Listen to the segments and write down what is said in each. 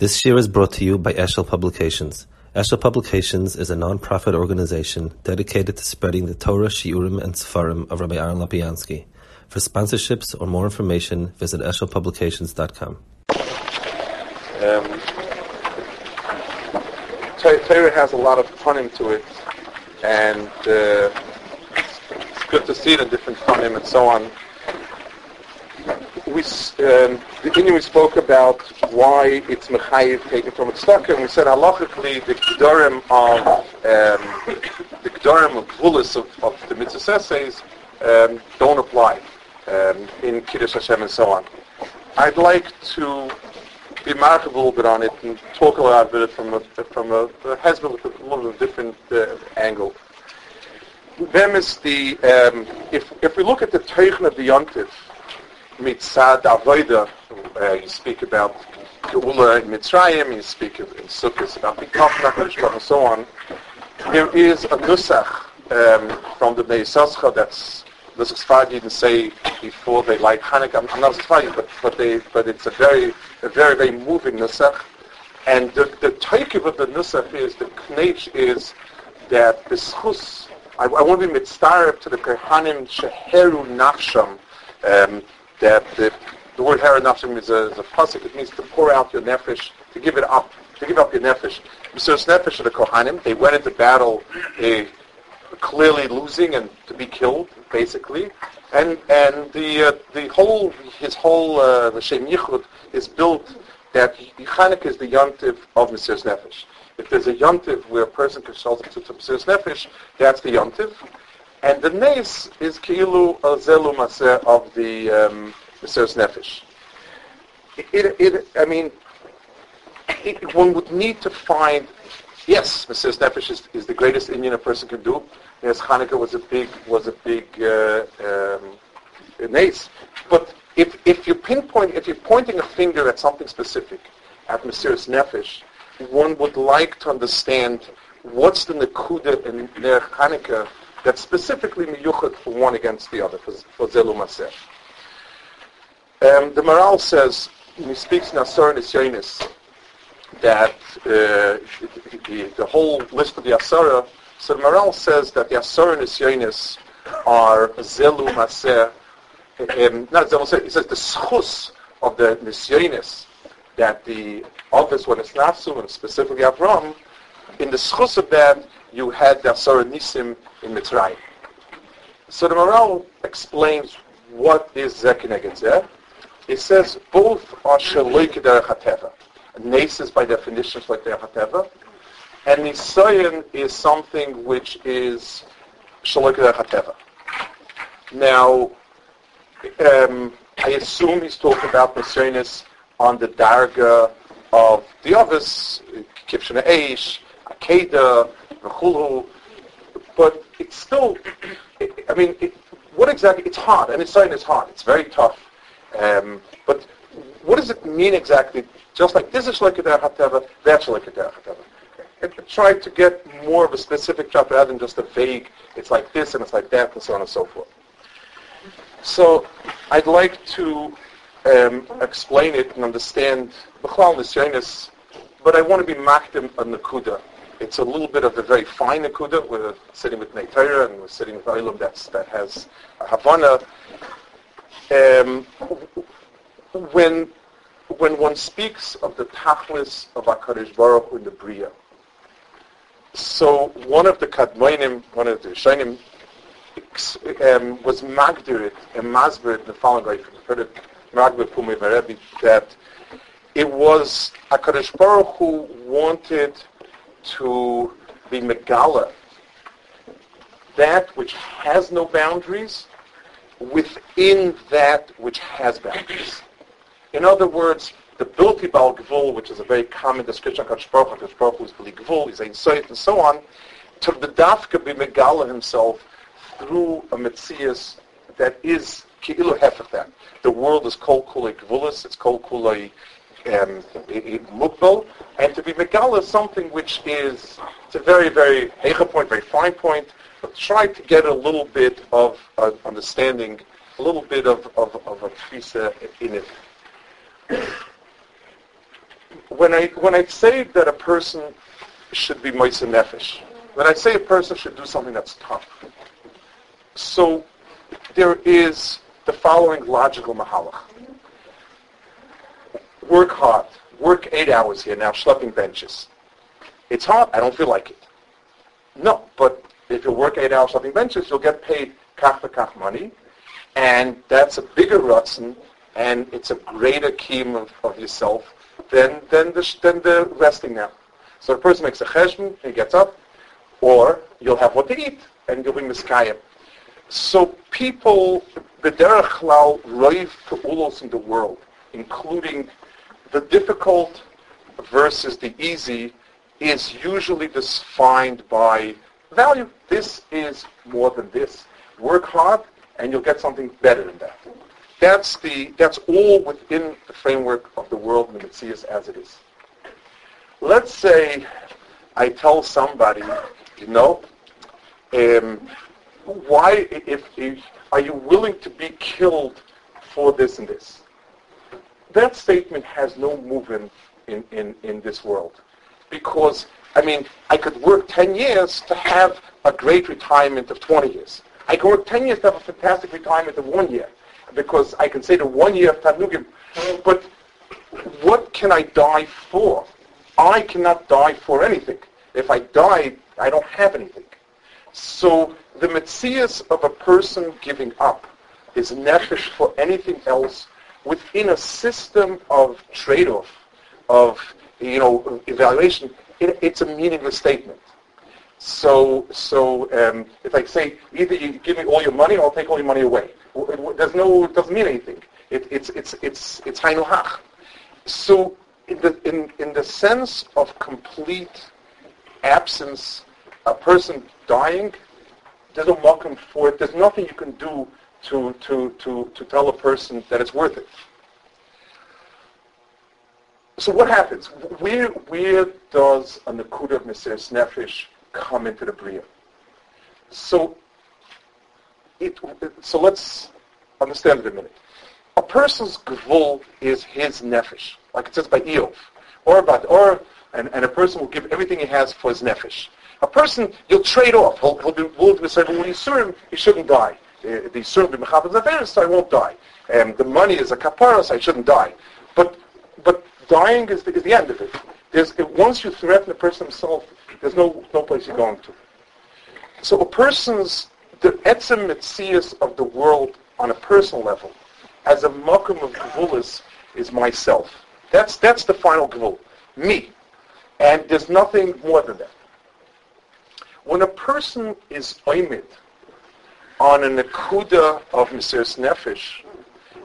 This year is brought to you by Eshel Publications. Eshel Publications is a non-profit organization dedicated to spreading the Torah, Shiurim, and Sefarim of Rabbi Aaron Lopiansky. For sponsorships or more information, visit eshelpublications.com. Um, Torah has a lot of fun into it, and uh, it's good to see the different funim and so on. We, um, the we spoke about why it's mechayiv taken from stock, and we said halachically the gedorim of um, the gedorim of Vulis of, of the mitzvah essays um, don't apply um, in Kiddush Hashem and so on. I'd like to be marked a little bit on it and talk a lot about it from a from a, a Hezbollah with a little bit different uh, angle. Them is the um, if if we look at the Teichen of the Yontif, Mitzad Avoida, uh, you speak about Geula in Mitzrayim, you speak in Sukkot about Kafna, and so on. There is a Nusach um, from the Bnei Yissaschar that's the Sfardi didn't say before they like Hanukkah. I'm not Sfardi, but but they but it's a very a very very moving nusach. And the the of the nusach is the knech is that the schus. I, I want to be mitzvah to the Kehanim sheheru nafsham. Um, that the, the word heru is a, is a pasuk. It means to pour out your nefesh, to give it up, to give up your nefesh. So nefesh of the Kohanim. They went into battle. Clearly losing and to be killed, basically. And and the uh, the whole his whole uh, Yichud is built that Chanukah is the yontiv of Mesiras Nefesh. If there's a yontiv where a person consults to Mesiras Nefesh, that's the yontiv. And the nes is ki'ilu zelu maseh of the um, Nefesh. It, it, I mean, it, one would need to find yes, Mesiras Nefesh is, is, the greatest Indian a person can do. Yes, Hanukkah was a big was a big uh, um, nace. But if if you pinpoint if you're pointing a finger at something specific, at Mesiras Nefesh, one would like to understand what's the Nakuda in Ner Hanukkah that's specifically miyuchat for one against the other for, for Zelu Maseh. Um, the Maral says, when he speaks in Asar Nisyonis, that uh, the, the, whole list of the Asara, so the Maral says that the Asara Nisyonis are Zelu Maseh, um, not Zelu Maseh, he says the schus of the Nisyonis, that the office when it's Nafsu, and specifically Avram, in the schus of that, you had the Asara Nisim in Mitzrayim. So the Maral explains what is Zekineged It says both are Shaloik Derech HaTeva. Is by definition like the Hateva. And Nisayan is something which is Shalok Hateva. Now, um, I assume he's talking about Nisayanis on the Darga of the others, Kipshana Eish, Akeda, Rechulu, but it's still, I mean, it, what exactly, it's hard, and Nisayan it's hard, it's very tough. Um, but what does it mean exactly just like this is Shlekadeh HaTeva, that's Shlekadeh HaTeva. It tried to get more of a specific job rather than just a vague, it's like this and it's like that and so on and so forth. So I'd like to um, explain it and understand B'chlal Nisyanis, but I want to be makdim on Nakuda. It's a little bit of a very fine akuda. We're sitting with Neitera and we're sitting with Olam that's, that has a Havana. Um, when when one speaks of the tachlis of HaKadosh Baruch in the Bria, so one of the Kadmoinim, one of the Shainim, um, was magdirit and masbirit the following way from the Magdir Pumi Varebi that it was HaKadosh Baruch Hu wanted to be Megala, that which has no boundaries, within that which has boundaries. In other words, the Bilti Bal Gvul, which is a very common description of Baruch Hu is Bali Gvul, he's Ein Soit, and so on, to the Dafka be Megala himself through a Metzias that is Ki'ilu Hefech. The world is Kol Kulei Gvulis, it's Kol Kulei um, Mukbal, and to be Megala is something which is, it's a very, very Heicha point, very fine point, but try to get a little bit of uh, understanding, a little bit of, of, of a tfisa in it. when I when I say that a person should be moise nefesh, when I say a person should do something that's tough, so there is the following logical mahalach. Work hard. Work eight hours here now, schlepping benches. It's hard. I don't feel like it. No, but if you work eight hours schlepping benches, you'll get paid kach kach money, and that's a bigger rutzen, and it's a greater keem of, of yourself than, than, the, than the resting now. So the person makes a cheshbon, he gets up, or you'll have what to eat, and you'll be miskayim. So people, the derech klal, roiv ulos in the world, including the difficult versus the easy, is usually defined by value. This is more than this. Work hard, and you'll get something better than that. That's the that's all within the framework of the world and the Metzias as it is. Let's say I tell somebody, you know, um, why if, if are you willing to be killed for this and this? That statement has no movement in, in, in this world. Because, I mean, I could work 10 years to have a great retirement of 20 years. I could work 10 years to have a fantastic retirement of one year because I can say the one year of Tanugim. But what can I die for? I cannot die for anything. If I die, I don't have anything. So the metzias of a person giving up is nefesh for anything else within a system of trade-off, of you know evaluation. It, it's a meaningless statement. So, so um, if I say either you give me all your money or I'll take all your money away, there's no, it doesn't mean anything. It, it's it's it's it's hainuhach. So, in the in in the sense of complete absence, a person dying, there's no welcome for it. There's nothing you can do to to to to tell a person that it's worth it. So what happens? Where where does a nakuda of Mesiris Nefesh come into the Bria. So, it, so let's understand it a minute. A person's gvul is his nefesh, like it says by Eov, or about or and, and a person will give everything he has for his nefesh. A person you'll trade off. He'll, he'll be willing to say, when you serve him, he shouldn't die. Uh, the yisurim be mechaber so I won't die. And the money is a kapara, I shouldn't die. But but dying is the, is the end of it. Once you threaten the person himself, there's no, no place you're going to. So a person's, the etzem mitzias of the world on a personal level, as a makum of gavulis, is myself. That's, that's the final gavul. Me. And there's nothing more than that. When a person is oimid on an akuda of Mesiris Nefesh,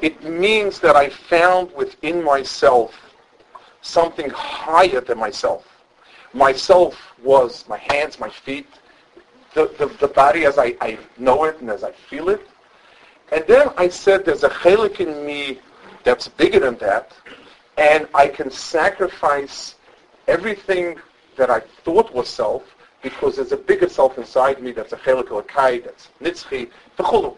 it means that I found within myself something higher than myself myself was my hands, my feet, the, the, the body as I, I know it and as I feel it. And then I said there's a chelik in me that's bigger than that, and I can sacrifice everything that I thought was self because there's a bigger self inside me that's a chelik or a kai, that's nitzchi, v'chulu.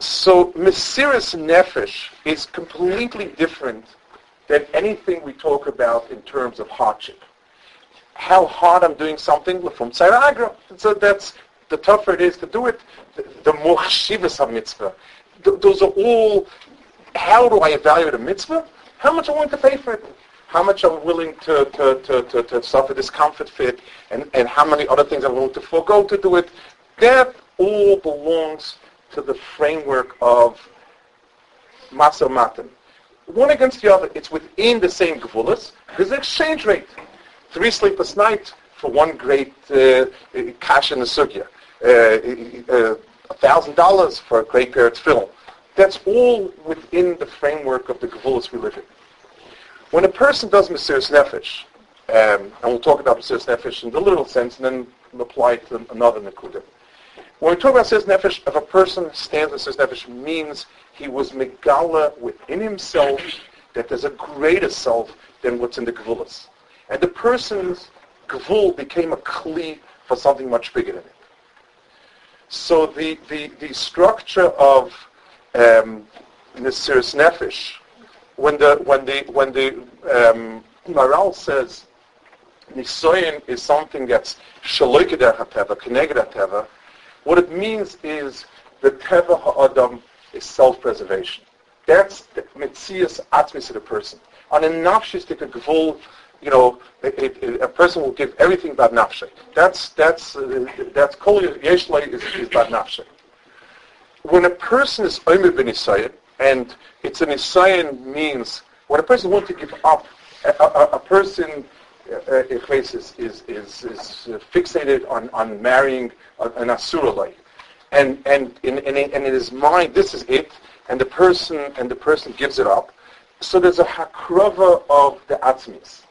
So Mesiris Nefesh is completely different than anything we talk about in terms of hardship how hard I'm doing something from Tzaragra. So that's the tougher it is to do it, the, more chshivas of mitzvah. Th- those are all, how do I evaluate a mitzvah? How much I want to pay for it? How much I'm willing to, to, to, to, to suffer discomfort for it? And, and how many other things I'm willing to forego to do it? That all belongs to the framework of Masa Matan. One against the other, it's within the same Gevulas. There's an exchange rate three sleepless nights for one great uh, cash in the sugya, uh, uh, a thousand dollars for a great pair of tefillin. That's all within the framework of the Gevulas we live in. When a person does Mesiris Nefesh, um, and we'll talk about Mesiris Nefesh in the literal sense, and then apply it to another Nakuda. When we talk about Mesiris Nefesh, if a person stands Mesiris Nefesh, means he was Megala within himself that there's a greater self than what's in the Gevulas. And the person's gvul became a kli for something much bigger than it. So the, the, the structure of um, Nefesh, when the, when the, when the, um, Maral says Nisoyin is something that's shaloikeder hateva. What it means is the teva ha'adam is self-preservation. That's the mitzias atmis of the person. On a nafshistik gvul, you know, it, it, a person will give everything bad nafshe. That's that's uh, that's kol yeshlei is, is bad nafshe. When a person is omer ben and it's an isayan means when a person wants to give up, a, a, a person uh, is, is, is, is fixated on, on marrying an asuralite. And, and, in, in, and in his mind, this is it, and the person, and the person gives it up. So there's a hakrava of the atzmis.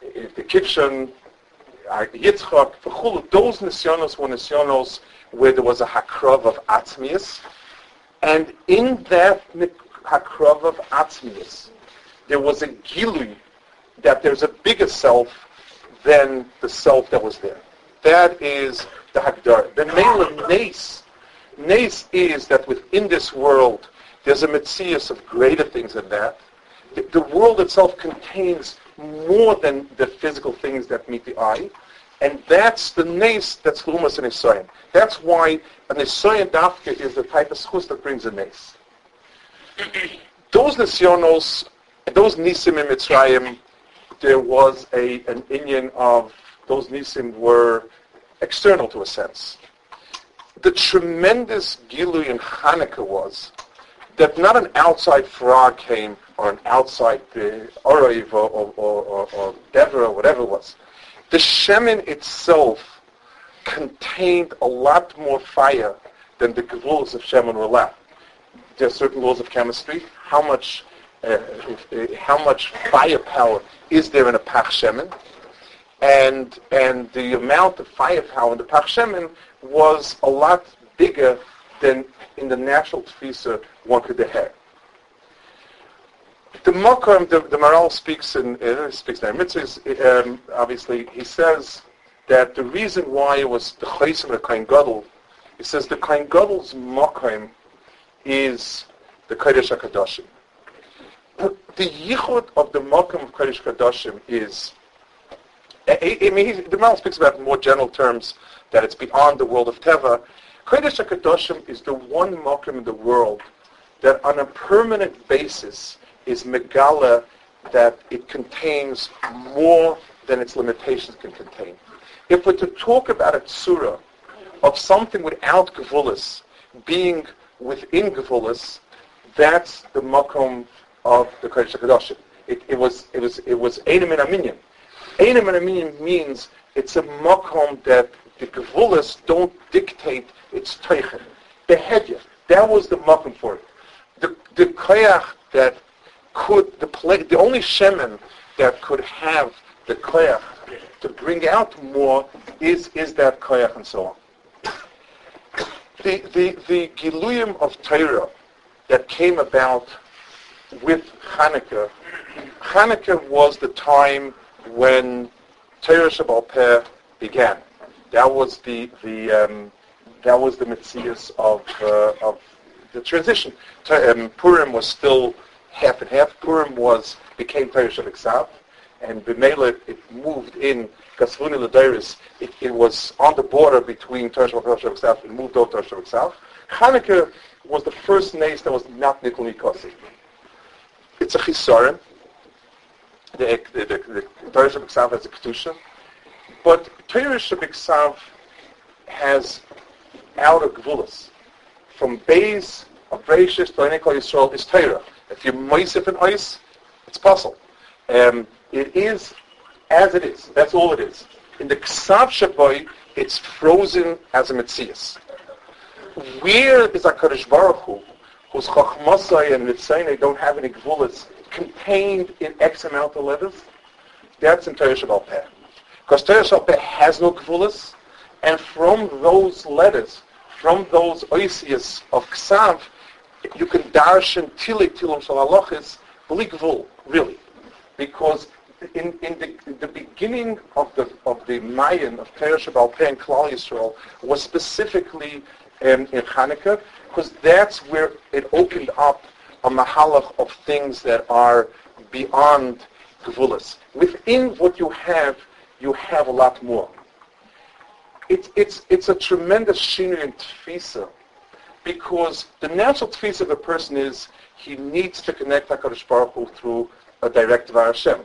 The kitchen, uh, Yitzchak, those nisyonos were nisyonos where there was a hakrava of atzmis. And in that hakrava of atzmis, there was a gilui that there's a bigger self than the self that was there. That is the Hagdar. The Mela Nace. Nace is that within this world, there's a Metzias of greater things than that. The, the, world itself contains more than the physical things that meet the eye. And that's the nace that's Lumas and Nisayan. That's why an Nisayan Dafka is the type of schus that brings a nace. Those Nisyonos, those Nisim in Mitzrayim, there was a, an Indian of those Nisim were external to a sense. The tremendous Gilui in Hanukkah was that not an outside frog came or an outside uh, Oraiv or, or, or, or or whatever it was. The Shemin itself contained a lot more fire than the Gevuls of Shemin were left. There are certain laws of chemistry. How much uh, uh, how much firepower is there in a Pach Shemin? And, and the amount of firepower in the Pach Shemin was a lot bigger than in the natural tfisa one could have. The Mokum, the, the Maral speaks in, uh, speaks in mitzvahs, um, obviously, he says that the reason why it was the Chaysim of the Kain Gadol, he says the Kain Gadol's Mokum is the Kodesh HaKadoshim the yichud of the Malkum of Kodesh Kadoshim is, I, I mean, the Mal speaks about in more general terms that it's beyond the world of Teva. Kodesh Kadoshim is the one Malkum in the world that on a permanent basis is Megala that it contains more than its limitations can contain. If we're to talk about a tsura of something without Gavulis being within Gavulis, that's the Makom of the Kodesh HaKadoshim. It, it was it was it was Einem and Aminyan. Einem and Aminyan means it's a makom that the Gevulas don't dictate its teichen. The hedya, that was the makom for it. The the koyach that could the play, the only shemen that could have the koyach to bring out more is is that koyach and so on. The the the giluyim of Torah that came about with Hanukkah, Hanukkah was the time when Torah Sheba'al Peh began. That was the the um, that was the mitzias of uh, of the transition. Um, Purim was still half and half. Purim was became Torah Shabbat and B'mela it moved in Gasvuni Ladiris. It, it was on the border between Torah Shabbat and moved over Torah Shabbat Hanukkah was the first nace that was not Nikol Nikosi. It's a chisarim. The, the, the, Shabbat has a kedusha. But Torah Shabbat has outer gvulas. From base of Bereshit to Einekol Yisrael is Torah. If you moisif an ice, it's possible. Um, it is as it is. That's all it is. In the Ksav Shabbat, it's frozen as a Metzias. Where is HaKadosh Baruch Hu whose Chachmasai and Mitzayne don't have any Gvulas contained in X amount of letters, that's in Torah Sheba'al Peh. Because Torah Sheba'al Peh has no Gvulas, and from those letters, from those oisias of Ksav, you can darshan tili tilum shalalachis gvul, really. Because in, in, the, the beginning of the of the Mayan of Sheba'al Peh and Klal Yisrael was specifically um, in Hanukkah, because that's where it opened up a mahalach of things that are beyond Gevulas. within what you have, you have a lot more. It's, it's, it's a tremendous shinui and tfisa because the natural tfisa of a person is he needs to connect HaKadosh Baruch Hu through a direct Var Hashem.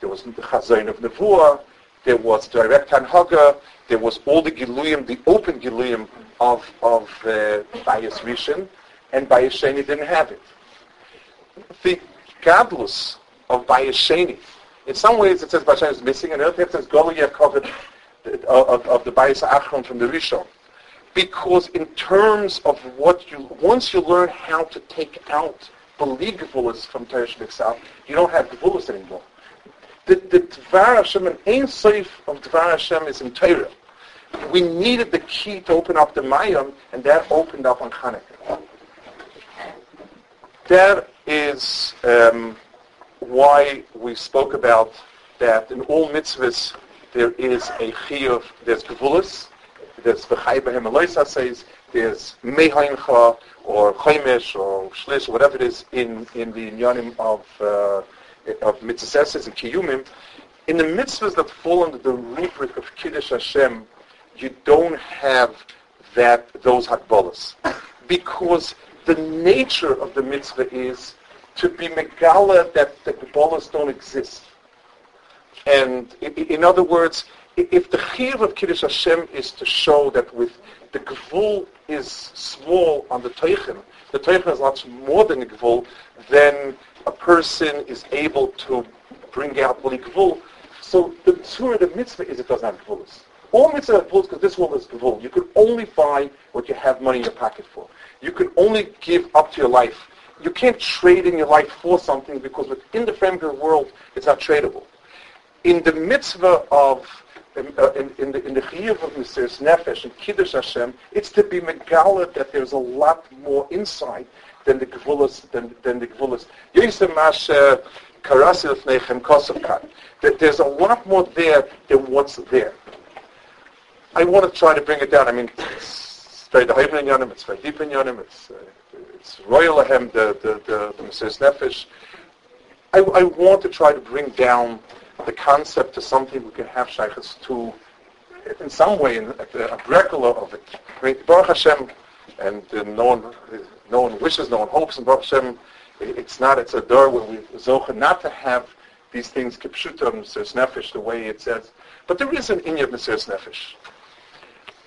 There was the Chazayin of Nevuah, there was direct Hanhaga, there was all the Giluyim, the open Giluyim of, of uh, Bayis Rishon, and Bayis Sheni didn't have it. The Gadlus of Bayis Sheni, in some ways it says Bayis Sheni is missing, and in other says Goliath covered of, of the Bayis Achron from the Rishon. Because in terms of what you, once you learn how to take out believe Gevulas from Teresh Mitzal, you don't have Gevulas anymore. The, the Dvar Hashem, an Ein Seif of Dvar Hashem is in Torah. We needed the key to open up the Mayim, and that opened up on Hanukkah. That is um, why we spoke about that in all mitzvahs there is a chiyuv, there's gevulas, there's v'chai b'hem says, there's mehaincha, or chaimish, or shlish, or whatever it is in, in the inyanim of, uh, of mitzvahs and kiyumim. In the mitzvahs that fall under the rubric of Kiddush Hashem, you don't have that those hakbolas. Because the nature of the mitzvah is to be megala that the bolas don't exist. And in other words, if the chiv of Kiddush Hashem is to show that with the gvul is small on the teichen, the teichen is lots more than the gvul, then a person is able to bring out what gvul. So the tzur of the mitzvah is it doesn't have gvulis. All mitzvah have gvulis because this world is gvul. You can only buy what you have money in your pocket for. You can only give up to your life. You can't trade in your life for something because within the framework of the world, it's not tradable in the mitzvah of in, uh, in, in, the in the chiyuv of Mesiris Nefesh and Kiddush Hashem, it's to be megala that there's a lot more inside than the gvulas than, than the gvulas. Yisamash karasi lefnechem kosavkat. That there's a lot more there than what's there. I want to try to bring it down. I mean, it's very deep in Yonim, it's very deep in Yonim, it's, uh, it's royal ahem, the, the, the, the Nefesh. I, I want to try to bring down the concept to something we can have shaykhs to, in some way, in, a, a regular of it. I mean, Baruch Hashem, and uh, no one, no one wishes, no one hopes, and Baruch Hashem, it's not, it's a door where we zocha not to have these things kipshuta Mesiris Nefesh the way it says. But there is an inya of Mesiris Nefesh.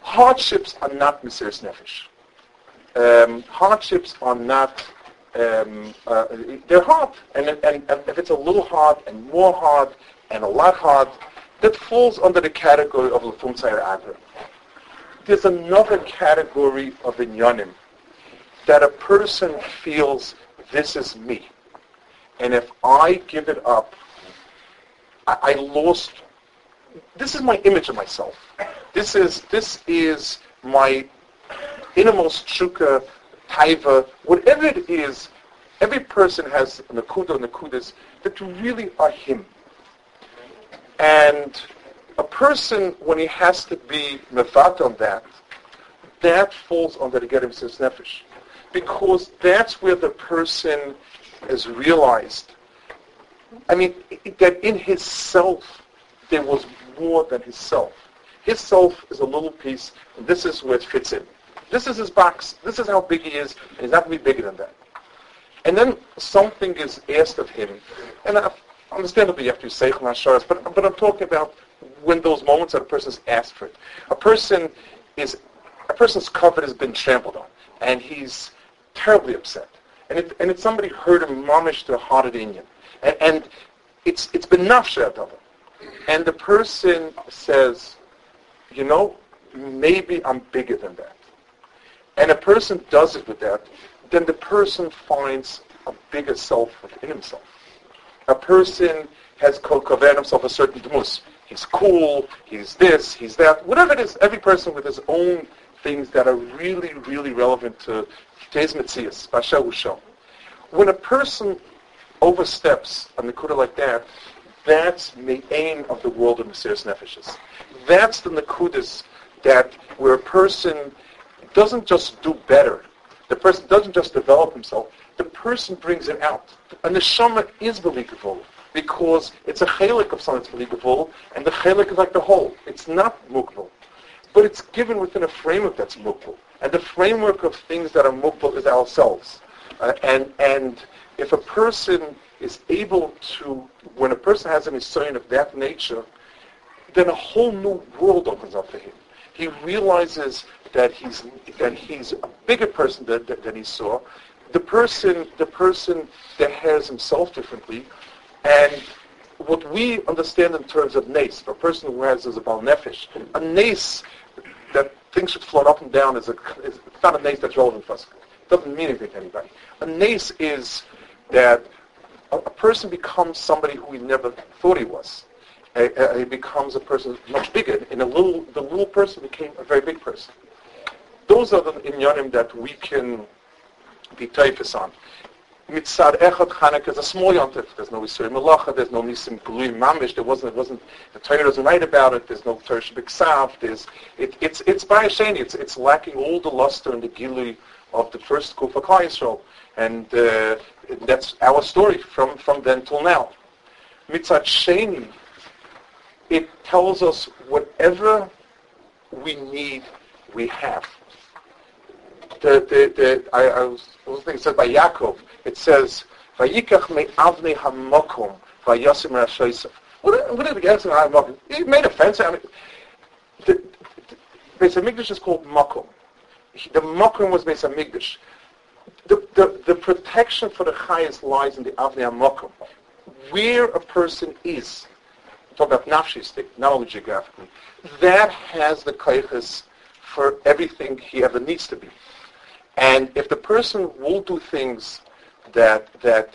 Hardships are not Mesiris Nefesh. Um, hardships are not um, uh, they're hard, and, and, and, if it's a little hard and more hard and a lot hard, that falls under the category of Lefum Tzair Agra. There's another category of inyanim that a person feels this is me. And if I give it up, I, I lost this is my image of myself. This is this is my innermost shuka, taiva, whatever it is. Every person has nakuda, nakudas that really are him. And a person, when he has to be mefat on that, that falls under the Gerim Sis Nefesh. Because that's where the person has realized, I mean, that in his self, there was more than his self. His self is a little piece, and this is where it fits in. This is his box. This is how big he is, and he's not going to be bigger than that. And then something is asked of him, and understandably you have to say Seichel but, but I'm talking about when those moments that a person's asked for it. A person is, a person's comfort has been trampled on, and he's terribly upset. And, it, and it's somebody hurt him mamish to heart. And, and it's, it's been nafshat of. And the person says, you know, maybe I'm bigger than that. And a person does it with that, then the person finds a bigger self within himself a person has covered himself a certain demus. He's cool, he's this, he's that, whatever it is, every person with his own things that are really, really relevant to today's Metzias, Basha Ushon. When a person oversteps a Nakuda like that, that's the aim of the world of Mesiris Nefeshes. That's the Nakudas that where a person doesn't just do better, the person doesn't just develop himself, the person brings it out. A neshama is believable. because it's a chelik of something that's gavul, and the chelik is like the whole. It's not mukbal. But it's given within a framework that's mukbal. And the framework of things that are mukbal is ourselves. Uh, and, and if a person is able to, when a person has an historian of that nature, then a whole new world opens up for him. He realizes that he's that he's a bigger person than, than he saw. The person, the person that has himself differently, and what we understand in terms of nace, a person who has is a bal nefesh, a nace that things should float up and down is, a, is not a nace that's relevant for us. It doesn't mean anything to anybody. A nace is that a, a person becomes somebody who he never thought he was. he becomes a person much bigger. And a little, the little person became a very big person. Those are the inyanim that we can be taifis on. Mitzad Echad Chanukah is a small yontif. There's no Yisrael Malacha. There's no Nisim Glui Mamish. There wasn't. It wasn't. The Torah doesn't write about it. There's no Torah Shabbat There's. It, it's it's by Sheni. It's it's lacking all the luster and the gilui of the first Kufa Yisrael, and uh, that's our story from from then till now. Mitzad Sheni. It tells us whatever we need, we have the, the, the, I, I was says by Yaakov, it says, Vayikach me avne hamokum vayosim rashoisav. What, did the Yasim hamokum? He made a fence. I mean, the, the Hamikdash is called mokum. The mokum was Beis Hamikdash. The, the, the protection for the highest lies in the avne hamokum. Where a person is, talk about nafshistik, not only geographically, that has the kaiches for everything he ever needs to be. And if the person will do things that that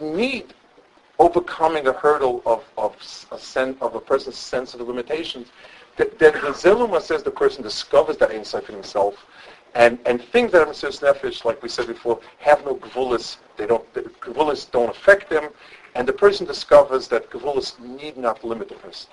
need overcoming a hurdle of of a sen- of a person's sense of the limitations, then the Ziluma says the person discovers that insight in himself, and and things that are Mesiris Nefesh, like we said before, have no gavulis. They don't the don't affect them, and the person discovers that gavulis need not limit the person.